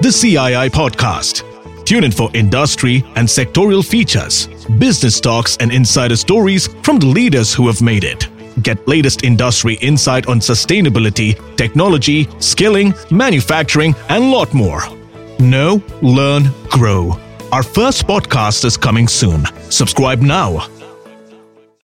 the CII podcast. Tune in for industry and sectorial features, business talks, and insider stories from the leaders who have made it. Get latest industry insight on sustainability, technology, skilling, manufacturing, and lot more. Know, learn, grow. Our first podcast is coming soon. Subscribe now